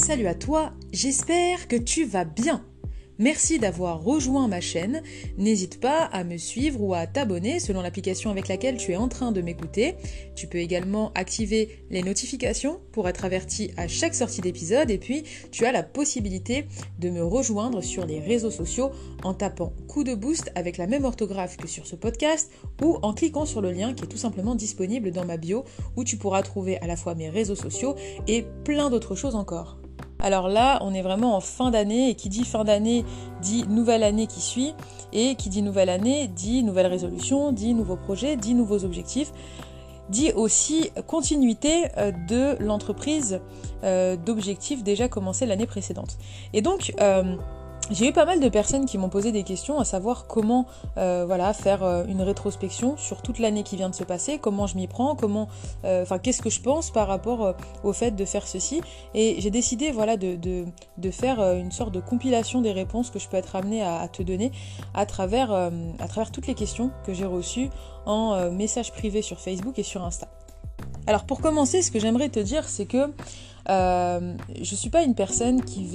Salut à toi, j'espère que tu vas bien. Merci d'avoir rejoint ma chaîne. N'hésite pas à me suivre ou à t'abonner selon l'application avec laquelle tu es en train de m'écouter. Tu peux également activer les notifications pour être averti à chaque sortie d'épisode et puis tu as la possibilité de me rejoindre sur les réseaux sociaux en tapant coup de boost avec la même orthographe que sur ce podcast ou en cliquant sur le lien qui est tout simplement disponible dans ma bio où tu pourras trouver à la fois mes réseaux sociaux et plein d'autres choses encore. Alors là, on est vraiment en fin d'année et qui dit fin d'année dit nouvelle année qui suit et qui dit nouvelle année dit nouvelle résolution, dit nouveaux projets, dit nouveaux objectifs dit aussi continuité euh, de l'entreprise euh, d'objectifs déjà commencés l'année précédente. Et donc, euh, j'ai eu pas mal de personnes qui m'ont posé des questions à savoir comment euh, voilà, faire euh, une rétrospection sur toute l'année qui vient de se passer, comment je m'y prends, comment, euh, enfin qu'est-ce que je pense par rapport au fait de faire ceci. Et j'ai décidé voilà, de, de, faire une sorte de compilation des réponses que je peux être amenée à, te donner à travers, à travers toutes les questions que j'ai reçues en message privé sur Facebook et sur Insta. Alors pour commencer, ce que j'aimerais te dire, c'est que euh, je ne suis pas une personne qui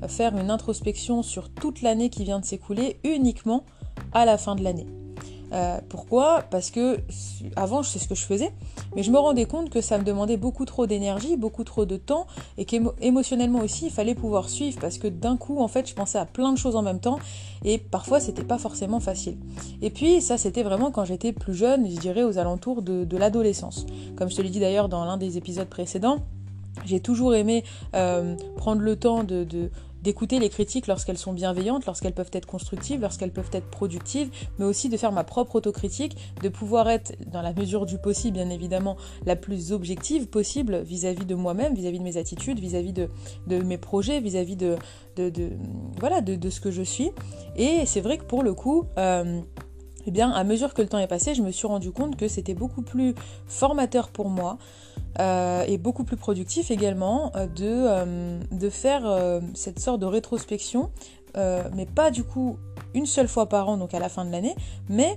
va faire une introspection sur toute l'année qui vient de s'écouler uniquement à la fin de l'année. Euh, pourquoi? Parce que avant, je sais ce que je faisais, mais je me rendais compte que ça me demandait beaucoup trop d'énergie, beaucoup trop de temps, et qu'émotionnellement aussi, il fallait pouvoir suivre, parce que d'un coup, en fait, je pensais à plein de choses en même temps, et parfois, c'était pas forcément facile. Et puis, ça, c'était vraiment quand j'étais plus jeune, je dirais aux alentours de, l'adolescence. Comme je te l'ai dit d'ailleurs dans l'un des épisodes précédents, j'ai toujours aimé euh, prendre le temps de, d'écouter les critiques lorsqu'elles sont bienveillantes, lorsqu'elles peuvent être constructives, lorsqu'elles peuvent être productives, mais aussi de faire ma propre autocritique, de pouvoir être, dans la mesure du possible, bien évidemment, la plus objective possible vis-à-vis de moi-même, vis-à-vis de mes attitudes, vis-à-vis de, mes projets, vis-à-vis de, de, voilà, de, ce que je suis. Et c'est vrai que pour le coup, euh, eh bien, à mesure que le temps est passé, je me suis rendu compte que c'était beaucoup plus formateur pour moi euh, et beaucoup plus productif également euh, de, euh, de faire cette sorte de rétrospection, mais pas du coup une seule fois par an, donc à la fin de l'année, mais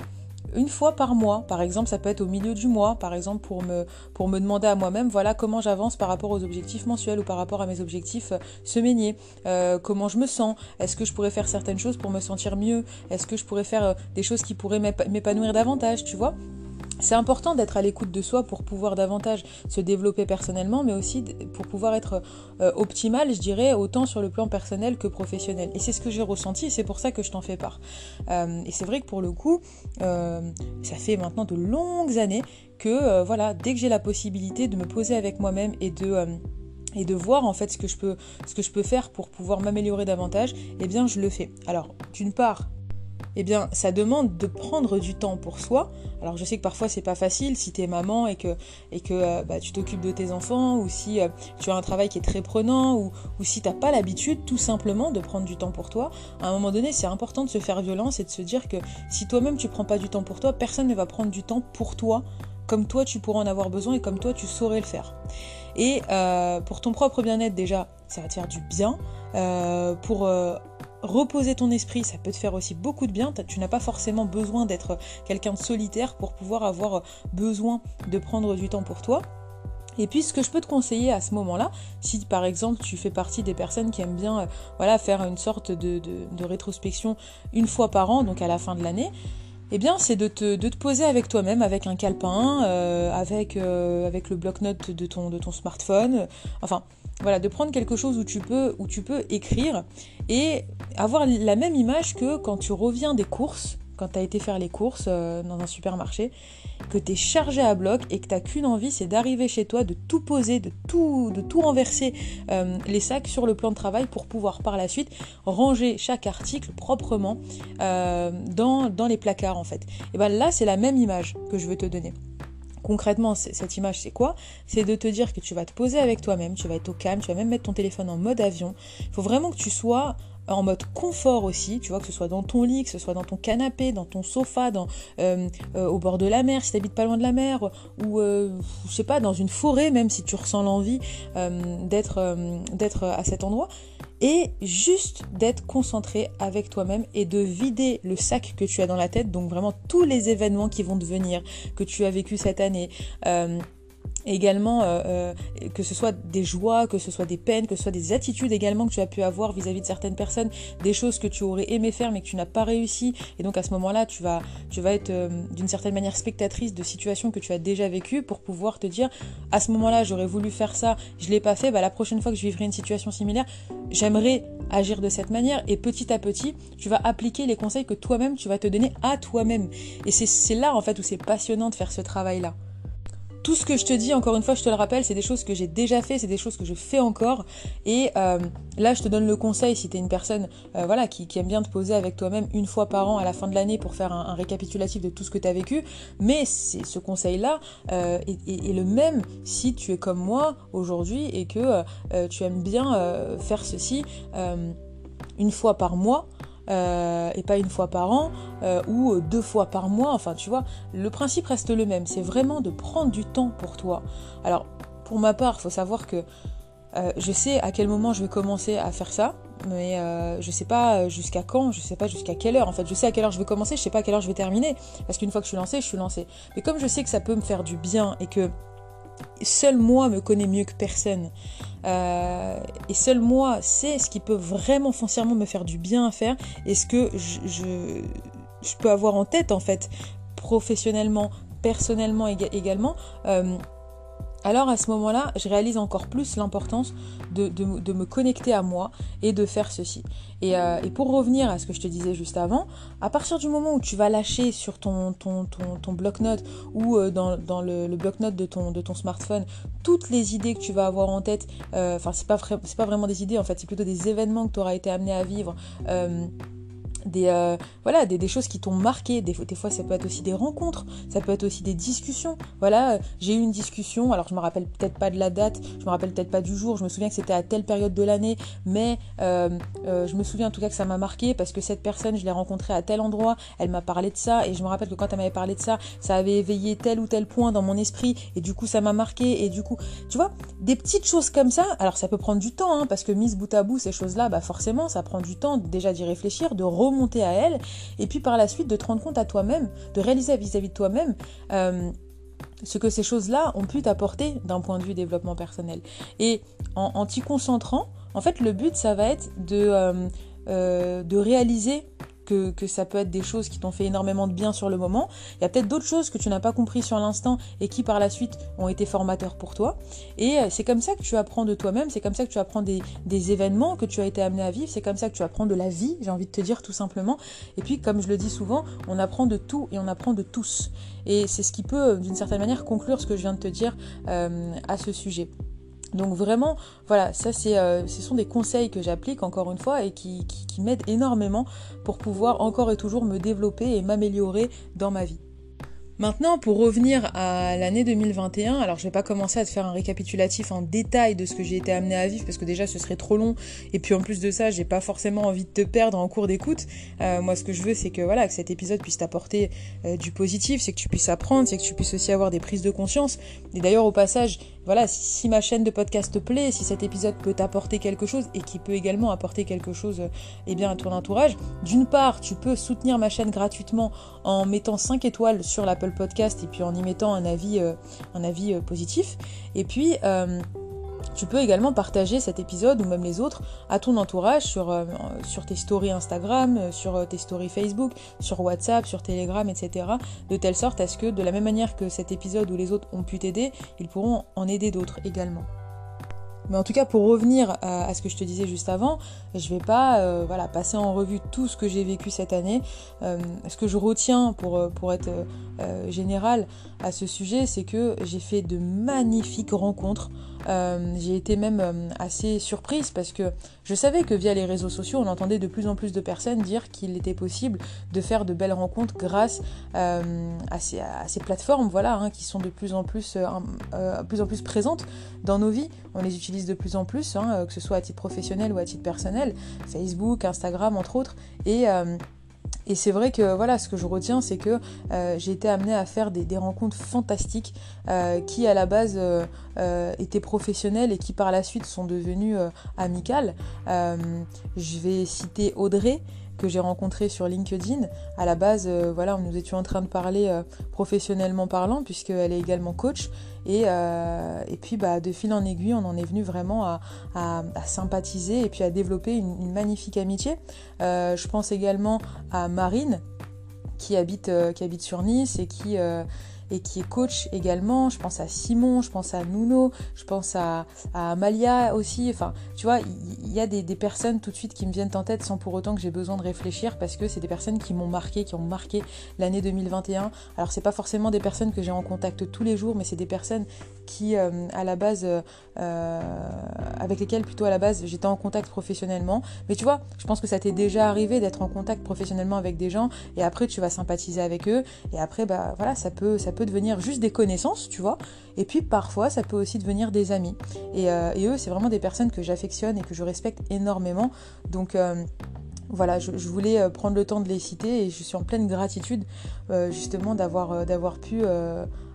une fois par mois. Par exemple, ça peut être au milieu du mois, par exemple, pour me, pour me demander à moi-même, voilà comment j'avance par rapport aux objectifs mensuels ou par rapport à mes objectifs semainiers. comment je me sens? Est-ce que je pourrais faire certaines choses pour me sentir mieux? Est-ce que je pourrais faire des choses qui pourraient m'épanouir davantage, tu vois? C'est important d'être à l'écoute de soi pour pouvoir davantage se développer personnellement, mais aussi pour pouvoir être euh, optimal, je dirais, autant sur le plan personnel que professionnel. Et c'est ce que j'ai ressenti, c'est pour ça que je t'en fais part. Euh, et c'est vrai que pour le coup, euh, ça fait maintenant de longues années que, voilà, dès que j'ai la possibilité de me poser avec moi-même et de et de voir en fait ce que je peux, ce que je peux faire pour pouvoir m'améliorer davantage, eh bien je le fais. Alors, d'une part, eh bien, ça demande de prendre du temps pour soi. Alors, je sais que parfois c'est pas facile si tu es maman et que, et que euh, bah, tu t'occupes de tes enfants, ou si euh, tu as un travail qui est très prenant, ou, ou si t'as pas l'habitude tout simplement de prendre du temps pour toi. À un moment donné, c'est important de se faire violence et de se dire que si toi-même tu prends pas du temps pour toi, personne ne va prendre du temps pour toi comme toi tu pourras en avoir besoin et comme toi tu saurais le faire. Et euh, pour ton propre bien-être déjà, ça va te faire du bien. pour reposer ton esprit, ça peut te faire aussi beaucoup de bien. Tu n'as pas forcément besoin d'être quelqu'un de solitaire pour pouvoir avoir besoin de prendre du temps pour toi. Et puis ce que je peux te conseiller à ce moment-là, si par exemple tu fais partie des personnes qui aiment bien euh, voilà, faire une sorte de, rétrospection une fois par an, donc à la fin de l'année, eh bien c'est de te, de te, poser avec toi-même, avec un calepin, euh, avec, euh, avec le bloc-notes de ton, de ton smartphone, enfin voilà, de prendre quelque chose où tu peux, où tu peux écrire et avoir la même image que quand tu reviens des courses, quand tu as été faire les courses euh, dans un supermarché, que tu es chargé à bloc et que tu qu'une envie, c'est d'arriver chez toi, de tout poser, de tout, de tout renverser euh, les sacs sur le plan de travail pour pouvoir par la suite ranger chaque article proprement euh, dans, dans les placards en fait. Et bien là, c'est la même image que je veux te donner. Concrètement, cette image, c'est quoi? C'est de te dire que tu vas te poser avec toi-même, tu vas être au calme, tu vas même mettre ton téléphone en mode avion. Il faut vraiment que tu sois en mode confort aussi, tu vois, que ce soit dans ton lit, que ce soit dans ton canapé, dans ton sofa, dans, euh, euh, au bord de la mer, si tu n'habites pas loin de la mer, ou euh, je sais pas, dans une forêt, même si tu ressens l'envie d'être d'être à cet endroit et juste d'être concentré avec toi-même et de vider le sac que tu as dans la tête, donc vraiment tous les événements qui vont devenir, que tu as vécu cette année. Également euh, euh, que ce soit des joies, que ce soit des peines, que ce soit des attitudes également que tu as pu avoir vis-à-vis de certaines personnes, des choses que tu aurais aimé faire mais que tu n'as pas réussi. Et donc à ce moment-là, tu vas, tu vas être euh, d'une certaine manière spectatrice de situations que tu as déjà vécues pour pouvoir te dire à ce moment-là, j'aurais voulu faire ça, je l'ai pas fait, bah, la prochaine fois que je vivrai une situation similaire, j'aimerais agir de cette manière et petit à petit, tu vas appliquer les conseils que toi-même tu vas te donner à toi-même. Et c'est là en fait où c'est passionnant de faire ce travail-là tout ce que je te dis, encore une fois, je te le rappelle, c'est des choses que j'ai déjà fait, c'est des choses que je fais encore. Et euh, là, je te donne le conseil, si tu une personne euh, voilà, qui, aime bien te poser avec toi-même une fois par an à la fin de l'année pour faire un, récapitulatif de tout ce que tu as vécu. Mais ce conseil-là euh, est, le même si tu es comme moi aujourd'hui et que tu aimes bien faire ceci une fois par mois. Euh, et pas une fois par an euh, ou deux fois par mois. Enfin, tu vois, le principe reste le même. C'est vraiment de prendre du temps pour toi. Alors, pour ma part, il faut savoir que euh, je sais à quel moment je vais commencer à faire ça, mais je sais pas jusqu'à quand, je sais pas jusqu'à quelle heure. En fait, je sais à quelle heure je vais commencer, je sais pas à quelle heure je vais terminer. Parce qu'une fois que je suis lancée, je suis lancée. Mais comme je sais que ça peut me faire du bien et que seul moi me connais mieux que personne. Euh, et seul moi sais ce qui peut vraiment foncièrement me faire du bien à faire et ce que je, peux avoir en tête en fait, professionnellement, personnellement également. Euh, alors à ce moment-là, je réalise encore plus l'importance de, me connecter à moi et de faire ceci. Euh, et, pour revenir à ce que je te disais juste avant, à partir du moment où tu vas lâcher sur ton, ton, ton, bloc-notes ou euh, dans, le, bloc-notes de ton, de ton smartphone toutes les idées que tu vas avoir en tête, euh, enfin c'est pas, pas vraiment des idées en fait, c'est plutôt des événements que tu auras été amené à vivre des, euh, voilà, des, choses qui t'ont marqué. Des, des, fois, ça peut être aussi des rencontres, ça peut être aussi des discussions. Voilà, j'ai eu une discussion, alors je me rappelle peut-être pas de la date, je me rappelle peut-être pas du jour, je me souviens que c'était à telle période de l'année, mais euh, euh, je me souviens en tout cas que ça m'a marqué parce que cette personne, je l'ai rencontrée à tel endroit, elle m'a parlé de ça, et je me rappelle que quand elle m'avait parlé de ça, ça avait éveillé tel ou tel point dans mon esprit, et du coup, ça m'a marqué, et du coup, tu vois, des petites choses comme ça, alors ça peut prendre du temps, hein, parce que mise bout à bout, ces choses-là, bah forcément, ça prend du temps déjà d'y réfléchir, de remonter à elle, et puis par la suite de te rendre compte à toi-même, de réaliser vis-à-vis de toi-même euh, ce que ces choses-là ont pu t'apporter d'un point de vue développement personnel. Et en, t'y concentrant, en fait, le but, ça va être de, euh, euh, de réaliser que, ça peut être des choses qui t'ont fait énormément de bien sur le moment. Il y a peut-être d'autres choses que tu n'as pas compris sur l'instant et qui par la suite ont été formateurs pour toi. Et euh, c'est comme ça que tu apprends de toi-même, c'est comme ça que tu apprends des, événements que tu as été amené à vivre, c'est comme ça que tu apprends de la vie, j'ai envie de te dire tout simplement. Et puis comme je le dis souvent, on apprend de tout et on apprend de tous. Et c'est ce qui peut d'une certaine manière conclure ce que je viens de te dire euh, à ce sujet. Donc vraiment, voilà, ça c'est, euh, ce sont des conseils que j'applique encore une fois et qui, qui m'aident énormément pour pouvoir encore et toujours me développer et m'améliorer dans ma vie. Maintenant, pour revenir à l'année 2021, alors je vais pas commencer à te faire un récapitulatif en détail de ce que j'ai été amené à vivre parce que déjà ce serait trop long et puis en plus de ça, j'ai pas forcément envie de te perdre en cours d'écoute. Euh, moi, ce que je veux, c'est que voilà, que cet épisode puisse t'apporter euh, du positif, c'est que tu puisses apprendre, c'est que tu puisses aussi avoir des prises de conscience. Et d'ailleurs, au passage, voilà, si, ma chaîne de podcast te plaît, si cet épisode peut t'apporter quelque chose et qui peut également apporter quelque chose eh bien, à ton entourage, d'une part, tu peux soutenir ma chaîne gratuitement en mettant 5 étoiles sur l'Apple Podcast et puis en y mettant un avis, euh, un avis euh, positif. Et puis, euh, tu peux également partager cet épisode ou même les autres à ton entourage sur, sur tes stories Instagram, sur tes stories Facebook, sur WhatsApp, sur Telegram, etc. De telle sorte à ce que de la même manière que cet épisode ou les autres ont pu t'aider, ils pourront en aider d'autres également. Mais en tout cas, pour revenir à, ce que je te disais juste avant, je vais pas voilà, passer en revue tout ce que j'ai vécu cette année. ce que je retiens pour, pour être général à ce sujet, c'est que j'ai fait de magnifiques rencontres. Euh, j'ai été même euh, assez surprise parce que je savais que via les réseaux sociaux, on entendait de plus en plus de personnes dire qu'il était possible de faire de belles rencontres grâce euh, à, ces, plateformes, voilà, hein, qui sont de plus en plus, plus en plus présentes dans nos vies. On les utilise de plus en plus, hein, que ce soit à titre professionnel ou à titre personnel, Facebook, Instagram, entre autres, et et c'est vrai que voilà, ce que je retiens, c'est que euh, j'ai été amenée à faire des, rencontres fantastiques euh, qui à la base euh, étaient professionnelles et qui par la suite sont devenues amicales. je vais citer Audrey, que j'ai rencontrée sur LinkedIn. À la base, voilà, nous étions en train de parler professionnellement parlant, puisqu'elle est également coach. Et, et puis, bah, de fil en aiguille, on en est venu vraiment à, sympathiser et puis à développer une, magnifique amitié. je pense également à Marine, qui habite, qui habite sur Nice et qui, et qui est coach également. Je pense à Simon, je pense à Nuno, je pense à, à aussi. Enfin, tu vois, il y, a des, personnes tout de suite qui me viennent en tête sans pour autant que j'ai besoin de réfléchir parce que c'est des personnes qui m'ont marqué, qui ont marqué l'année 2021. Alors, c'est pas forcément des personnes que j'ai en contact tous les jours, mais c'est des personnes euh, à la base, euh, avec lesquelles plutôt à la base j'étais en contact professionnellement. Mais tu vois, je pense que ça t'est déjà arrivé d'être en contact professionnellement avec des gens et après tu vas sympathiser avec eux et après, bah voilà, ça peut, ça peut devenir juste des connaissances, tu vois. Et puis parfois, ça peut aussi devenir des amis. Et, euh, eux, c'est vraiment des personnes que j'affectionne et que je respecte énormément. Donc euh, voilà, je, voulais euh, prendre le temps de les citer et je suis en pleine gratitude justement d'avoir pu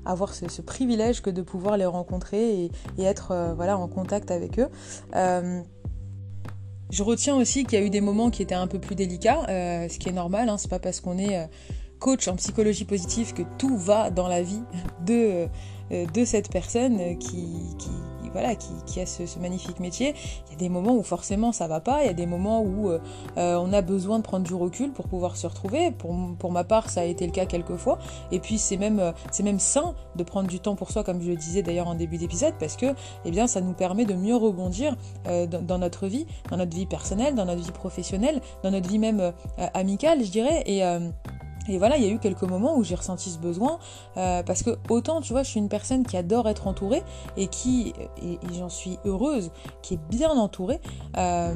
avoir ce, privilège que de pouvoir les rencontrer et, être voilà en contact avec eux. je retiens aussi qu'il y a eu des moments qui étaient un peu plus délicats, ce qui est normal, hein, c'est pas parce qu'on est coach en psychologie positive que tout va dans la vie de, euh, cette personne qui voilà, qui, a ce, magnifique métier. Il y a des moments où forcément ça va pas, il y a des moments où euh, euh, on a besoin de prendre du recul pour pouvoir se retrouver. Pour, pour ma part, ça a été le cas quelques fois. Et puis c'est même, c'est même sain de prendre du temps pour soi, comme je le disais d'ailleurs en début d'épisode, parce que eh bien, ça nous permet de mieux rebondir dans, dans, notre vie, dans notre vie personnelle, dans notre vie professionnelle, dans notre vie même amicale, je dirais. Et et voilà, il y a eu quelques moments où j'ai ressenti ce besoin, euh, parce que autant, tu vois, je suis une personne qui adore être entourée et qui, et, j'en suis heureuse, qui est bien entourée. Euh,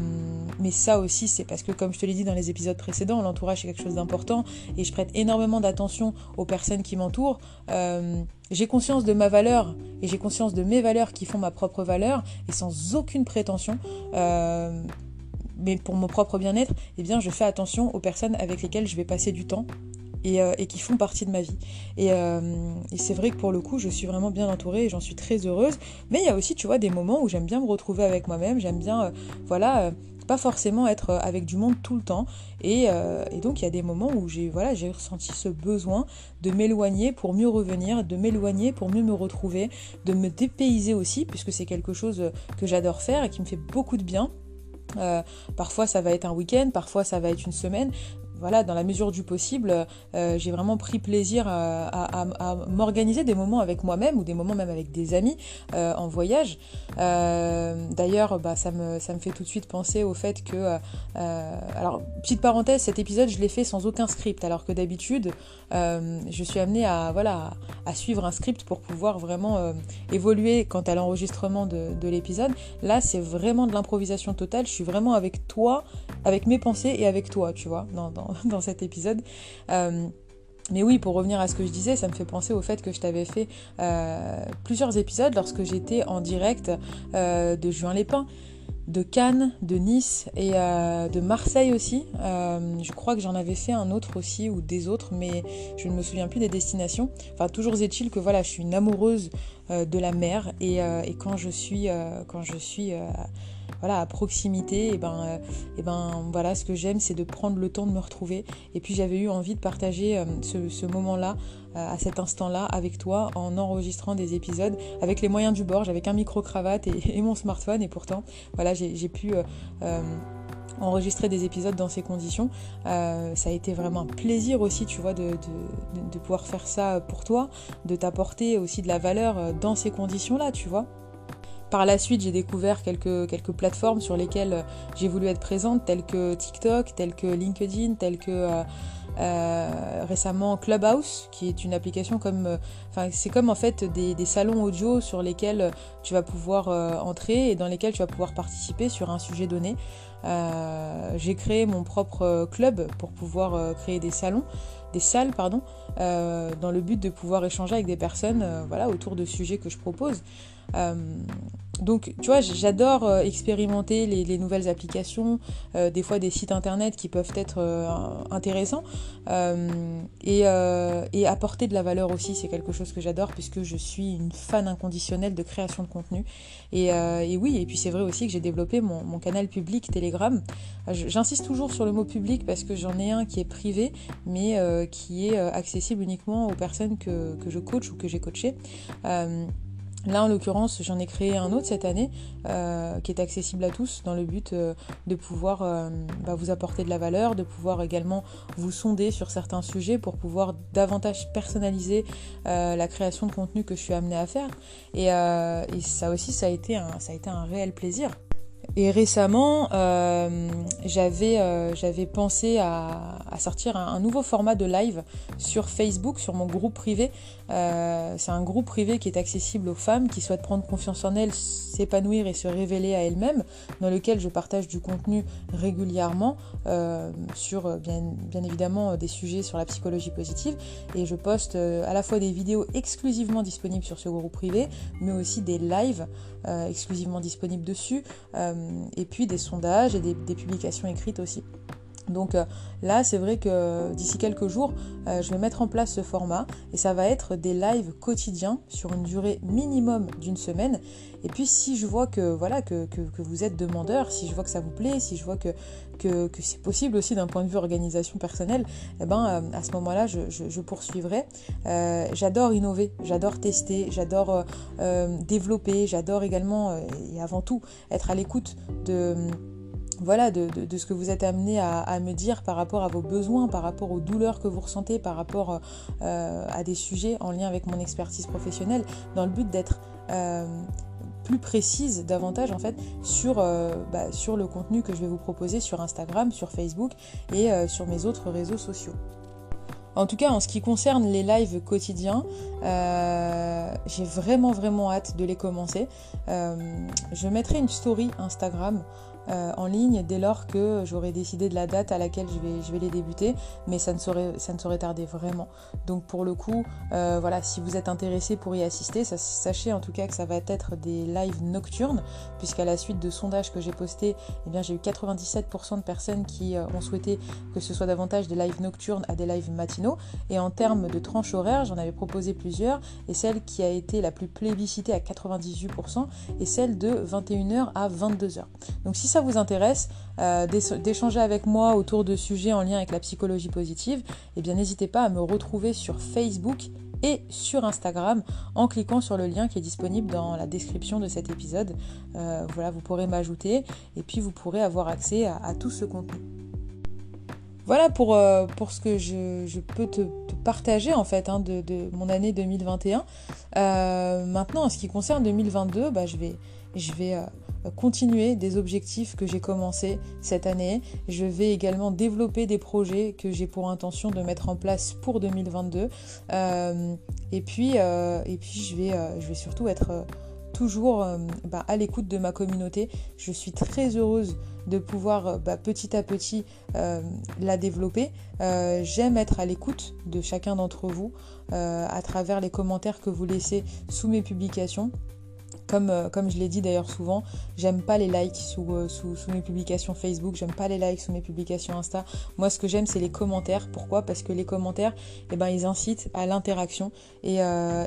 mais ça aussi, c'est parce que, comme je te l'ai dit dans les épisodes précédents, l'entourage est quelque chose d'important et je prête énormément d'attention aux personnes qui m'entourent. Euh, j'ai conscience de ma valeur et j'ai conscience de mes valeurs qui font ma propre valeur et sans aucune prétention mais pour mon propre bien-être, eh bien, je fais attention aux personnes avec lesquelles je vais passer du temps euh, et, qui font partie de ma vie. Euh, et, c'est vrai que pour le coup, je suis vraiment bien entourée et j'en suis très heureuse. Mais il y a aussi, tu vois, des moments où j'aime bien me retrouver avec moi-même, j'aime bien, euh, voilà, pas forcément être avec du monde tout le temps. Et, donc il y a des moments où j'ai voilà, j'ai ressenti ce besoin de m'éloigner pour mieux revenir, de m'éloigner pour mieux me retrouver, de me dépayser aussi, puisque c'est quelque chose que j'adore faire et qui me fait beaucoup de bien. parfois ça va être un week-end, parfois ça va être une semaine, voilà, dans la mesure du possible, euh, j'ai vraiment pris plaisir à, m'organiser des moments avec moi-même ou des moments même avec des amis euh, en voyage. Euh, d'ailleurs, bah, ça, me, ça me fait tout de suite penser au fait que... alors, petite parenthèse, cet épisode, je l'ai fait sans aucun script, alors que d'habitude, je suis amenée à, voilà, à suivre un script pour pouvoir vraiment évoluer quant à l'enregistrement de, de l'épisode. Là, c'est vraiment de l'improvisation totale. Je suis vraiment avec toi, avec mes pensées et avec toi, tu vois, dans, dans cet épisode. Euh, mais oui, pour revenir à ce que je disais, ça me fait penser au fait que je t'avais fait euh, plusieurs épisodes lorsque j'étais en direct euh, de Juin Lépin, de Cannes, de Nice et de Marseille aussi. je crois que j'en avais fait un autre aussi ou des autres, mais je ne me souviens plus des destinations. Enfin, toujours est-il que voilà, je suis une amoureuse de la mer et, et quand je suis, quand je suis voilà, à proximité, et ben, euh, et ben voilà, ce que j'aime, c'est de prendre le temps de me retrouver. Et puis j'avais eu envie de partager euh, ce, moment-là, euh, à cet instant-là, avec toi, en enregistrant des épisodes avec les moyens du bord. J'avais qu'un micro-cravate et, mon smartphone, et pourtant, voilà, j'ai pu enregistrer des épisodes dans ces conditions. ça a été vraiment un plaisir aussi, tu vois, de, pouvoir faire ça pour toi, de t'apporter aussi de la valeur dans ces conditions-là, tu vois. Par la suite, j'ai découvert quelques, plateformes sur lesquelles euh, j'ai voulu être présente, telles que TikTok, telles que LinkedIn, telles que euh, euh, récemment Clubhouse, qui est une application comme, enfin c'est comme en fait des, salons audio sur lesquels tu vas pouvoir entrer et dans lesquels tu vas pouvoir participer sur un sujet donné. J'ai créé mon propre club pour pouvoir créer des salons, des salles pardon, dans le but de pouvoir échanger avec des personnes, voilà, autour de sujets que je propose. Euh, donc, tu vois, j'adore euh, expérimenter les, nouvelles applications, euh, des fois des sites internet qui peuvent être euh, intéressants, et, apporter de la valeur aussi, c'est quelque chose que j'adore puisque je suis une fan inconditionnelle de création de contenu. Et, oui, et puis c'est vrai aussi que j'ai développé mon, canal public Telegram. J'insiste toujours sur le mot public parce que j'en ai un qui est privé, mais qui est accessible uniquement aux personnes que, que je coach ou que j'ai coaché. Là, en l'occurrence, j'en ai créé un autre cette année euh, qui est accessible à tous dans le but euh, de pouvoir euh, bah, vous apporter de la valeur, de pouvoir également vous sonder sur certains sujets pour pouvoir davantage personnaliser la création de contenu que je suis amenée à faire. Et, et ça aussi, ça a été un, ça a été un réel plaisir. Et récemment, euh, j'avais euh, pensé à, sortir un, nouveau format de live sur Facebook, sur mon groupe privé. Euh, c'est un groupe privé qui est accessible aux femmes qui souhaitent prendre confiance en elles, s'épanouir et se révéler à elles-mêmes, dans lequel je partage du contenu régulièrement sur bien, évidemment des sujets sur la psychologie positive. Et je poste à la fois des vidéos exclusivement disponibles sur ce groupe privé, mais aussi des lives exclusivement disponibles dessus. Euh, et puis des sondages et des, publications écrites aussi. Donc euh, là, c'est vrai que d'ici quelques jours, euh, je vais mettre en place ce format et ça va être des lives quotidiens sur une durée minimum d'une semaine. Et puis si je vois que voilà que, vous êtes demandeur, si je vois que ça vous plaît, si je vois que, que, c'est possible aussi d'un point de vue organisation personnelle, eh ben, à ce moment-là, je, poursuivrai. j'adore innover, j'adore tester, j'adore développer, j'adore également et avant tout être à l'écoute de voilà, de, ce que vous êtes amené à, me dire par rapport à vos besoins, par rapport aux douleurs que vous ressentez, par rapport euh, à des sujets en lien avec mon expertise professionnelle, dans le but d'être euh, plus précise davantage en fait euh, bah, sur le contenu que je vais vous proposer sur Instagram, sur Facebook et sur mes autres réseaux sociaux. En tout cas, en ce qui concerne les lives quotidiens, j'ai vraiment vraiment hâte de les commencer. je mettrai une story Instagram euh, en ligne dès lors que j'aurai décidé de la date à laquelle je vais, les débuter, mais ça ne, saurait, ça ne tarder vraiment. Donc pour le coup, euh, voilà, si vous êtes intéressé pour y assister, sachez en tout cas que ça va être des lives nocturnes, puisqu'à la suite de sondages que j'ai postés, eh j'ai eu 97% de personnes qui euh, ont souhaité que ce soit davantage des lives nocturnes à des lives matinaux. Et en termes de tranche horaire, j'en avais proposé plusieurs, et celle qui a été la plus plébiscitée à 98% est celle de 21h à 22h. Donc si ça vous intéresse euh, d'échanger avec moi autour de sujets en lien avec la psychologie positive, eh bien n'hésitez pas à me retrouver sur Facebook et sur Instagram en cliquant sur le lien qui est disponible dans la description de cet épisode. Euh, voilà, vous pourrez m'ajouter et puis vous pourrez avoir accès à, tout ce contenu. Voilà pour, euh, pour ce que je, peux te, partager en fait hein, de, mon année 2021. maintenant, en ce qui concerne 2022, bah, je vais, je vais continuer des objectifs que j'ai commencé cette année. Je vais également développer des projets que j'ai pour intention de mettre en place pour 2022. Euh, et, puis, euh, et puis, je vais, euh, je vais surtout être toujours bah, à l'écoute de ma communauté. Je suis très heureuse de pouvoir bah, petit à petit la développer. J'aime être à l'écoute de chacun d'entre vous à travers les commentaires que vous laissez sous mes publications. Euh, comme, je l'ai dit d'ailleurs souvent, j'aime pas les likes euh, sous, mes publications Facebook, j'aime pas les likes sous mes publications Insta. Moi, ce que j'aime, c'est les commentaires. Pourquoi? Parce que les commentaires, eh ben, ils incitent à l'interaction. Et, euh,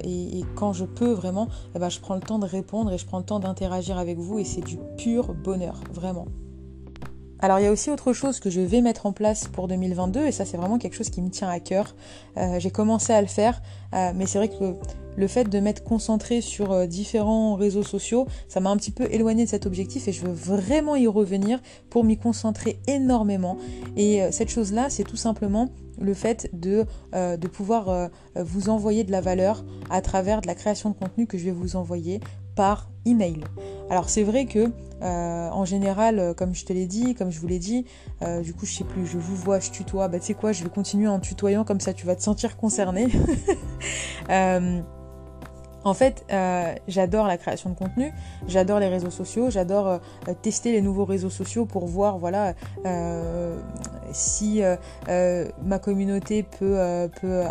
quand je peux vraiment, eh ben, je prends le temps de répondre et je prends le temps d'interagir avec vous et c'est du pur bonheur, vraiment. Alors il y a aussi autre chose que je vais mettre en place pour 2022 et ça c'est vraiment quelque chose qui me tient à cœur. J'ai commencé à le faire, mais c'est vrai que le fait de m'être concentré sur euh, différents réseaux sociaux, ça m'a un petit peu éloigné de cet objectif et je veux vraiment y revenir pour m'y concentrer énormément. Et euh, cette chose-là, c'est tout simplement le fait de, euh, de pouvoir vous envoyer de la valeur à travers de la création de contenu que je vais vous envoyer par email. Alors c'est vrai que en général, comme je te l'ai dit, comme je vous l'ai dit, du coup je sais plus, je vous vois, je tutoie, bah tu sais quoi, je vais continuer en tutoyant comme ça tu vas te sentir concerné. En fait, euh, j'adore la création de contenu, j'adore les réseaux sociaux, j'adore euh, tester les nouveaux réseaux sociaux pour voir, voilà, euh, si ma communauté peut,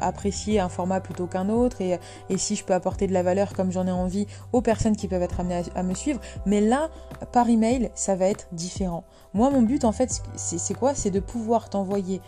apprécier un format plutôt qu'un autre et, et, si je peux apporter de la valeur comme j'en ai envie aux personnes qui peuvent être amenées à, me suivre. Mais là, par email, ça va être différent. Moi, mon but, en fait, c'est quoi? C'est de pouvoir t'envoyer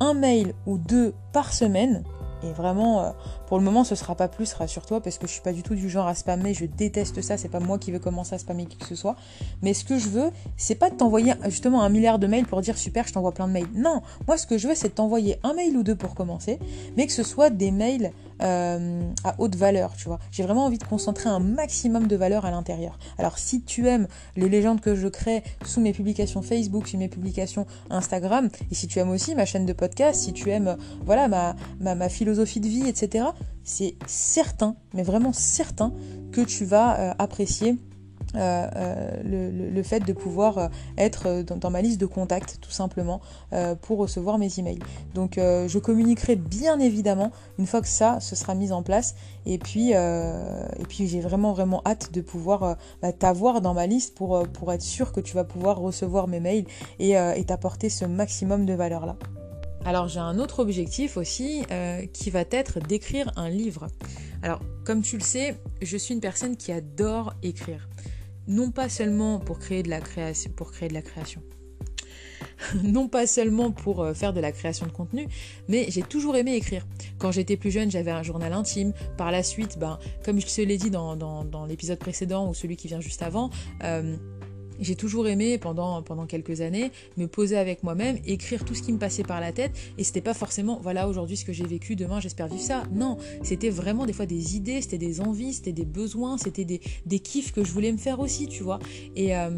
un mail ou deux par semaine et vraiment, euh, pour le moment, ce sera pas plus, rassure-toi, parce que je suis pas du tout du genre à spammer. Je déteste ça. C'est pas moi qui veux commencer à spammer qui que ce soit. Mais ce que je veux, c'est pas de t'envoyer justement un milliard de mails pour dire super, je t'envoie plein de mails. Non, moi, ce que je veux, c'est de t'envoyer un mail ou deux pour commencer, mais que ce soit des mails euh, à haute valeur, tu vois. J'ai vraiment envie de concentrer un maximum de valeur à l'intérieur. Alors, si tu aimes les légendes que je crée sous mes publications Facebook, sous mes publications Instagram, et si tu aimes aussi ma chaîne de podcast, si tu aimes, voilà, ma, philosophie de vie, etc., c'est certain, mais vraiment certain, que tu vas euh, apprécier euh, euh, le, fait de pouvoir être dans, ma liste de contacts tout simplement pour recevoir mes emails. Donc je communiquerai bien évidemment une fois que ça se sera mis en place et puis, puis j'ai vraiment vraiment hâte de pouvoir bah, t'avoir dans ma liste pour, pour être sûr que tu vas pouvoir recevoir mes mails et t'apporter ce maximum de valeur là. Alors j'ai un autre objectif aussi euh, qui va être d'écrire un livre. Alors comme tu le sais, je suis une personne qui adore écrire. Non pas seulement pour créer de la création, non pas seulement pour euh, faire de la création de contenu, mais j'ai toujours aimé écrire. Quand j'étais plus jeune, j'avais un journal intime. Par la suite, ben, comme je te l'ai dit dans, l'épisode précédent ou celui qui vient juste avant, euh, j'ai toujours aimé pendant, pendant quelques années me poser avec moi-même, écrire tout ce qui me passait par la tête et c'était pas forcément voilà aujourd'hui ce que j'ai vécu, demain j'espère vivre ça. Non, c'était vraiment des fois des idées, c'était des envies, c'était des besoins, c'était des, des kiffs que je voulais me faire aussi, tu vois. Et, euh,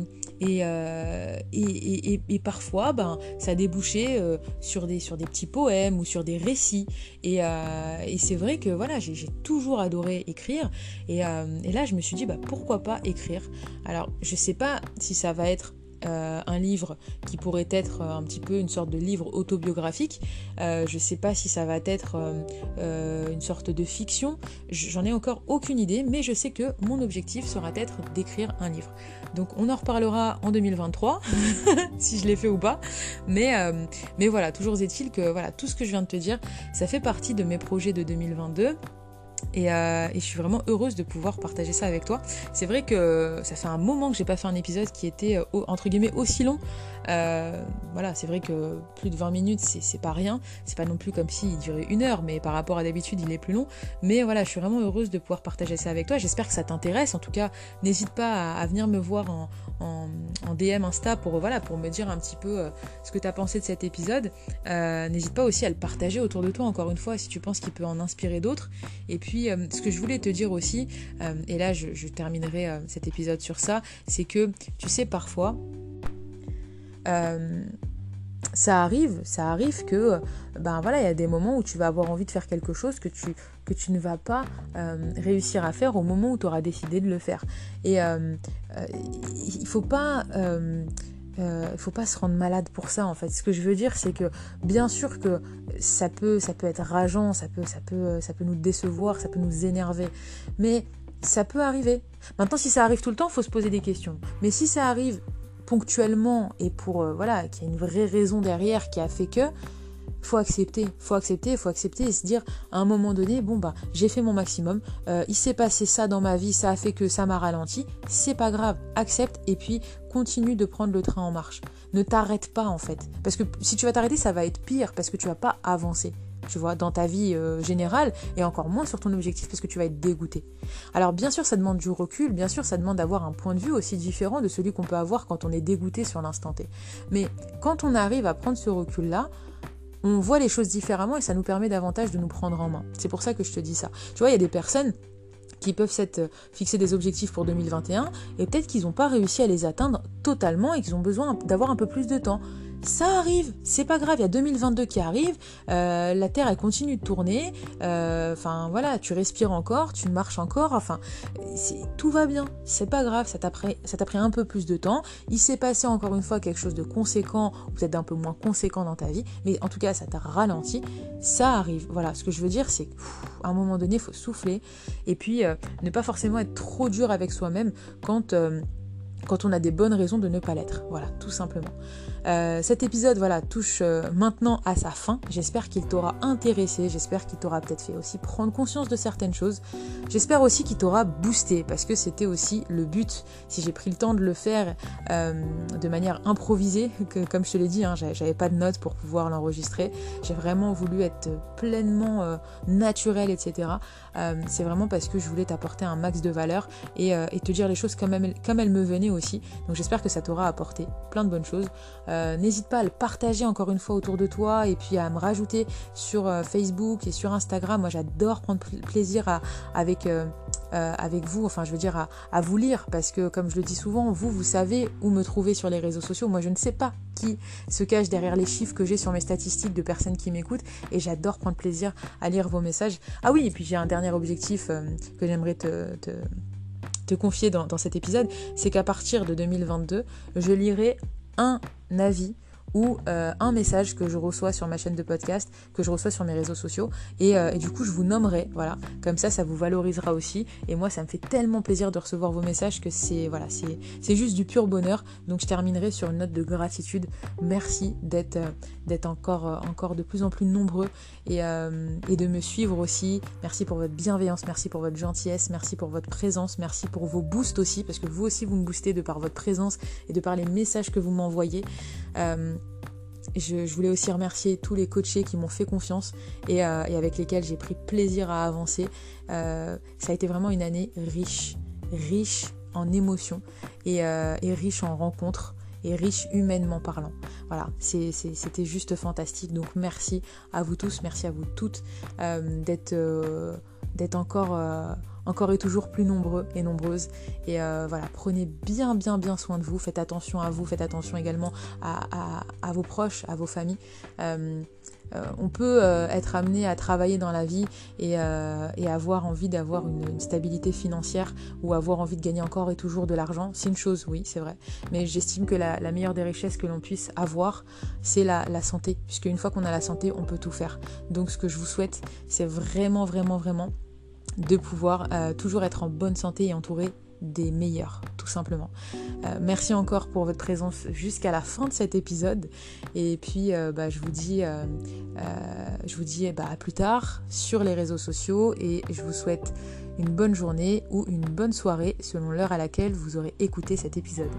euh, et, et, et, parfois, ben, ça débouchait euh, sur, des, sur des petits poèmes ou sur des récits. Et, c'est vrai que voilà, j'ai toujours adoré écrire. Et, là, je me suis dit, bah, pourquoi pas écrire? Alors, je sais pas si ça va être euh, un livre qui pourrait être euh, un petit peu une sorte de livre autobiographique. Euh, je ne sais pas si ça va être une sorte de fiction. J'en ai encore aucune idée, mais je sais que mon objectif sera d'être d'écrire un livre. Donc on en reparlera en 2023, si je l'ai fait ou pas. Mais, voilà, toujours est-il que voilà, tout ce que je viens de te dire, ça fait partie de mes projets de 2022. Euh, et, je suis vraiment heureuse de pouvoir partager ça avec toi. C'est vrai que ça fait un moment que j'ai pas fait un épisode qui était euh, entre guillemets aussi long. Euh, voilà, c'est vrai que plus de 20 minutes, c'est pas rien. C'est pas non plus comme s'il durait une heure, mais par rapport à d'habitude, il est plus long. Mais voilà, je suis vraiment heureuse de pouvoir partager ça avec toi. J'espère que ça t'intéresse. En tout cas, n'hésite pas à, venir me voir en, DM Insta pour, voilà, pour me dire un petit peu ce que tu as pensé de cet épisode. n'hésite pas aussi à le partager autour de toi, encore une fois, si tu penses qu'il peut en inspirer d'autres. Et puis, euh, ce que je voulais te dire aussi, euh, et là je, terminerai euh, cet épisode sur ça, c'est que tu sais parfois, ça arrive, ça arrive que ben voilà, il y a des moments où tu vas avoir envie de faire quelque chose que tu, que tu ne vas pas réussir à faire au moment où tu auras décidé de le faire. Et il faut pas il euh, faut pas se rendre malade pour ça en fait. Ce que je veux dire, c'est que bien sûr que ça peut, ça peut être rageant, ça peut, ça peut, ça peut nous décevoir, ça peut nous énerver, mais ça peut arriver. Maintenant, si ça arrive tout le temps, faut se poser des questions. Mais si ça arrive ponctuellement et pour euh, voilà, qu'il y a une vraie raison derrière qui a fait que, faut accepter, faut accepter, faut accepter et se dire à un moment donné, bon bah j'ai fait mon maximum, euh, il s'est passé ça dans ma vie, ça a fait que ça m'a ralenti, c'est pas grave, accepte et puis continue de prendre le train en marche. Ne t'arrête pas en fait, parce que si tu vas t'arrêter, ça va être pire parce que tu vas pas avancer. Tu vois, dans ta vie euh, générale et encore moins sur ton objectif parce que tu vas être dégoûté. Alors, bien sûr, ça demande du recul, bien sûr, ça demande d'avoir un point de vue aussi différent de celui qu'on peut avoir quand on est dégoûté sur l'instant T. Mais quand on arrive à prendre ce recul-là, on voit les choses différemment et ça nous permet davantage de nous prendre en main. C'est pour ça que je te dis ça. Tu vois, il y a des personnes qui peuvent s'être euh, fixés des objectifs pour 2021 et peut-être qu'ils n'ont pas réussi à les atteindre totalement et qu'ils ont besoin d'avoir un peu plus de temps. Ça arrive, c'est pas grave, il y a 2022 qui arrive, euh, la Terre elle continue de tourner, euh, enfin voilà, tu respires encore, tu marches encore, enfin tout va bien, c'est pas grave, ça t'a pris, pris un peu plus de temps, il s'est passé encore une fois quelque chose de conséquent, ou peut-être d'un peu moins conséquent dans ta vie, mais en tout cas ça t'a ralenti, ça arrive, voilà, ce que je veux dire c'est qu'à un moment donné il faut souffler, et puis euh, ne pas forcément être trop dur avec soi-même quand quand on a des bonnes raisons de ne pas l'être. Voilà, tout simplement. Euh, cet épisode voilà, touche euh, maintenant à sa fin. J'espère qu'il t'aura intéressé, j'espère qu'il t'aura peut-être fait aussi prendre conscience de certaines choses. J'espère aussi qu'il t'aura boosté, parce que c'était aussi le but. Si j'ai pris le temps de le faire euh, de manière improvisée, comme je te l'ai dit, hein, j'avais pas de notes pour pouvoir l'enregistrer. J'ai vraiment voulu être pleinement naturel, etc. C'est vraiment parce que je voulais t'apporter un max de valeur et, te dire les choses comme comme elles me venaient aussi. Donc j'espère que ça t'aura apporté plein de bonnes choses. N'hésite pas à le partager encore une fois autour de toi et puis à me rajouter sur euh, Facebook et sur Instagram. Moi j'adore prendre plaisir avec, euh, avec vous, enfin je veux dire à, vous lire parce que comme je le dis souvent, vous, vous savez où me trouver sur les réseaux sociaux. Moi je ne sais pas qui se cache derrière les chiffres que j'ai sur mes statistiques de personnes qui m'écoutent et j'adore prendre plaisir à lire vos messages. Ah oui, et puis j'ai un dernier objectif que j'aimerais te te confier dans, cet épisode, c'est qu'à partir de 2022, je lirai un avis ou euh, un message que je reçois sur ma chaîne de podcast, que je reçois sur mes réseaux sociaux. Et, euh, du coup, je vous nommerai. Voilà. Comme ça, ça vous valorisera aussi. Et moi, ça me fait tellement plaisir de recevoir vos messages que c'est voilà, c'est juste du pur bonheur. Donc, je terminerai sur une note de gratitude. Merci d'être euh, encore, encore de plus en plus nombreux et, et de me suivre aussi. Merci pour votre bienveillance, merci pour votre gentillesse, merci pour votre présence, merci pour vos boosts aussi, parce que vous aussi, vous me boostez de par votre présence et de par les messages que vous m'envoyez. Je, voulais aussi remercier tous les coachés qui m'ont fait confiance et, euh, avec lesquels j'ai pris plaisir à avancer. Euh, ça a été vraiment une année riche, riche en émotions et, euh, riche en rencontres et riche humainement parlant. Voilà, c'était juste fantastique. Donc merci à vous tous, merci à vous toutes d'être encore encore et toujours plus nombreux et nombreuses. Et euh, voilà, prenez bien, bien, bien soin de vous. Faites attention à vous, faites attention également à, vos proches, à vos familles. Euh, euh, on peut être amené à travailler dans la vie et, avoir envie d'avoir une, stabilité financière ou avoir envie de gagner encore et toujours de l'argent. C'est une chose, oui, c'est vrai. Mais j'estime que la, meilleure des richesses que l'on puisse avoir, c'est la, la santé. Puisque une fois qu'on a la santé, on peut tout faire. Donc ce que je vous souhaite, c'est vraiment, vraiment, vraiment de pouvoir euh, toujours être en bonne santé et entouré des meilleurs, tout simplement. Euh, merci encore pour votre présence jusqu'à la fin de cet épisode. Et puis, euh, bah, je vous dis, bah, à plus tard sur les réseaux sociaux et je vous souhaite une bonne journée ou une bonne soirée selon l'heure à laquelle vous aurez écouté cet épisode.